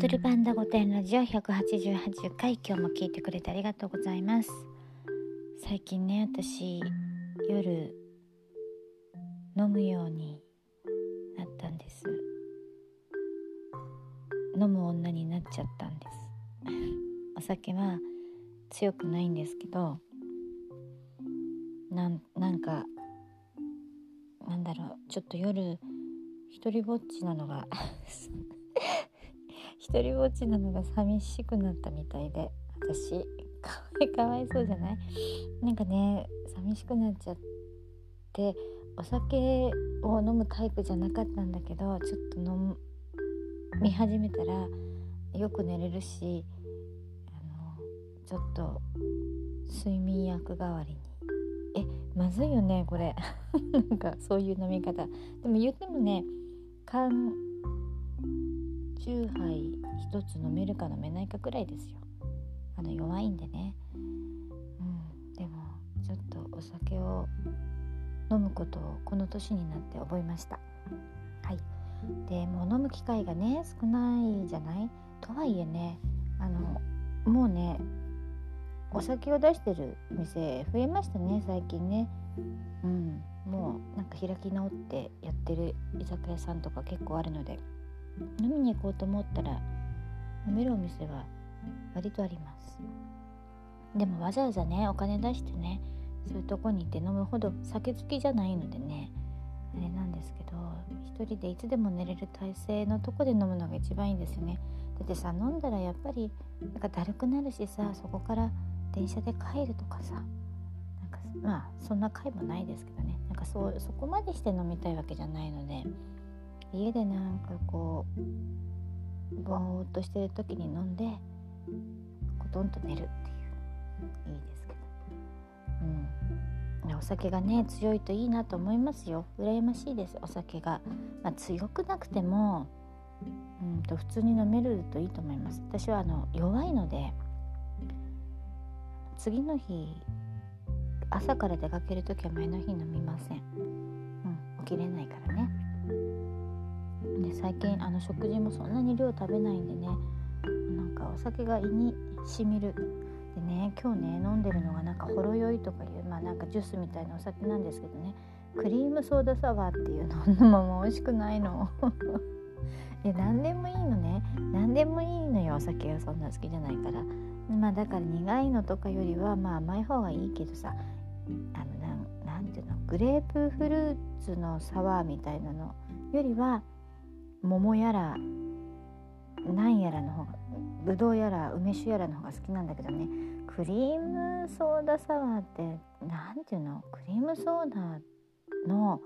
ドルパンダ御殿ラジオ188回今日も聞いてくれてありがとうございます。最近ね私夜飲むようになったんです。飲む女になっちゃったんです。お酒は強くないんですけどなんなんかなんだろうちょっと夜一人ぼっちなのが 一人ぼっちなのが寂しくなったみたいで。私かわいかわいそうじゃない？なんかね寂しくなっちゃってお酒を飲むタイプじゃなかったんだけどちょっと飲み始めたらよく寝れるしあのちょっと睡眠薬代わりに。えまずいよねこれ。なんかそういう飲み方。でも言ってもね缶チューハイ一つ飲めるか飲めないかくらいですよ。あの弱いんでね。うんでもちょっとお酒を飲むことをこの年になって覚えました。はい。でもう飲む機会がね少ないじゃない？とはいえねあのもうねお酒を出してる店増えましたね最近ね。うんもうなんか開き直ってやってる居酒屋さんとか結構あるので。飲みに行こうと思ったら飲めるお店は割とあります。でもわざわざねお金出してねそういうとこに行って飲むほど酒好きじゃないのでねあれなんですけど一人でいつでも寝れる体勢のとこで飲むのが一番いいんですよね。だってさ飲んだらやっぱりなんかだるくなるしさそこから電車で帰るとかさなんかまあそんな回もないですけどね。なんかそうそこまでして飲みたいわけじゃないので家でなんかこうぼーっとしてる時に飲んでコトンと寝るっていう。いいですけど。うん。お酒がね強いといいなと思いますよ。羨ましいです。お酒が、まあ、強くなくてもうんと普通に飲めるといいと思います。私はあの弱いので次の日朝から出かける時は前の日飲みません、うん、起きれないからね。最近あの食事もそんなに量食べないんでね。なんかお酒が胃にしみる。でね今日ね飲んでるのがなんかほろ酔いとかいうまあなんかジュースみたいなお酒なんですけどね。クリームソーダサワーっていうのも美味しくないの。で何でもいいのね。何でもいいのよお酒がそんな好きじゃないから。まあだから苦いのとかよりはまあ甘い方がいいけどさ。あのなんなんていうのグレープフルーツのサワーみたいなのよりは桃やらなんやらの方がぶどうやら梅酒やらの方が好きなんだけどね。クリームソーダサワーって何ていうの？クリームソーダの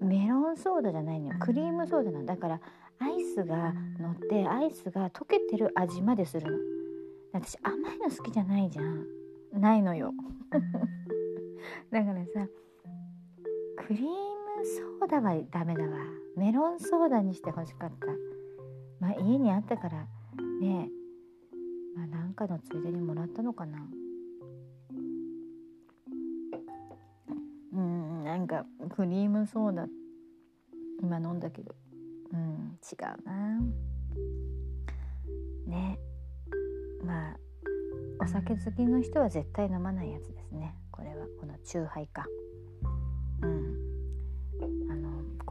メロンソーダじゃないのよ。クリームソーダなんだからアイスが乗ってアイスが溶けてる味までするの。私甘いの好きじゃないじゃん。ないのよ。だからさクリームソーダはダメだわ。メロンソーダにしてほしかった。まあ家にあったからねまあなんかのついでにもらったのかな。うんなんかクリームソーダ。今飲んだけど。うん違うな。ねまあお酒好きの人は絶対飲まないやつですね。これはこのチューハイか。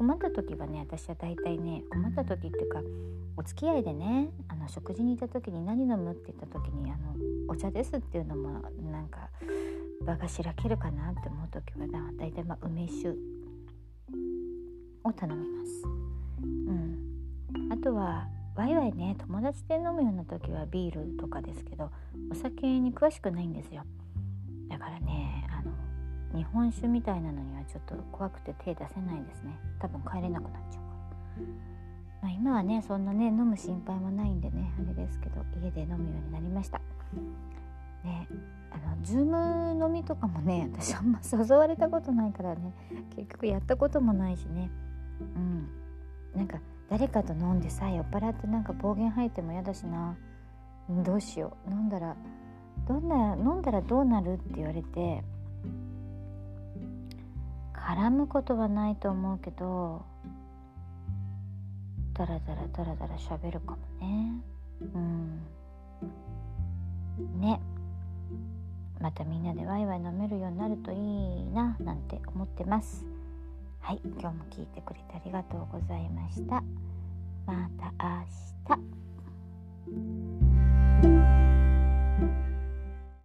困った時はね私は大体ね困った時っていうかお付き合いでねあの食事に行った時に何飲むって言った時にあのお茶ですっていうのもなんか場がしらけるかなって思う時は大体まあ梅酒を頼みます。うん、あとはワイワイね友達で飲むような時はビールとかですけどお酒に詳しくないんですよだからね日本酒みたいなのにはちょっと怖くて手出せないですね。多分帰れなくなっちゃうから、まあ、今はねそんなね飲む心配もないんでねあれですけど家で飲むようになりました。ねあのズーム飲みとかもね私あんま誘われたことないからね結局やったこともないしね。うん。なんか誰かと飲んでさ酔っ払ってなんか暴言吐いても嫌だしな。どうしよう。飲んだらどんな飲んだらどうなるって言われて絡むことはないと思うけどダラダラダラダラ喋るかもね。うん。ね。またみんなでワイワイ飲めるようになるといいななんて思ってます。はい。今日も聞いてくれてありがとうございました。また明日。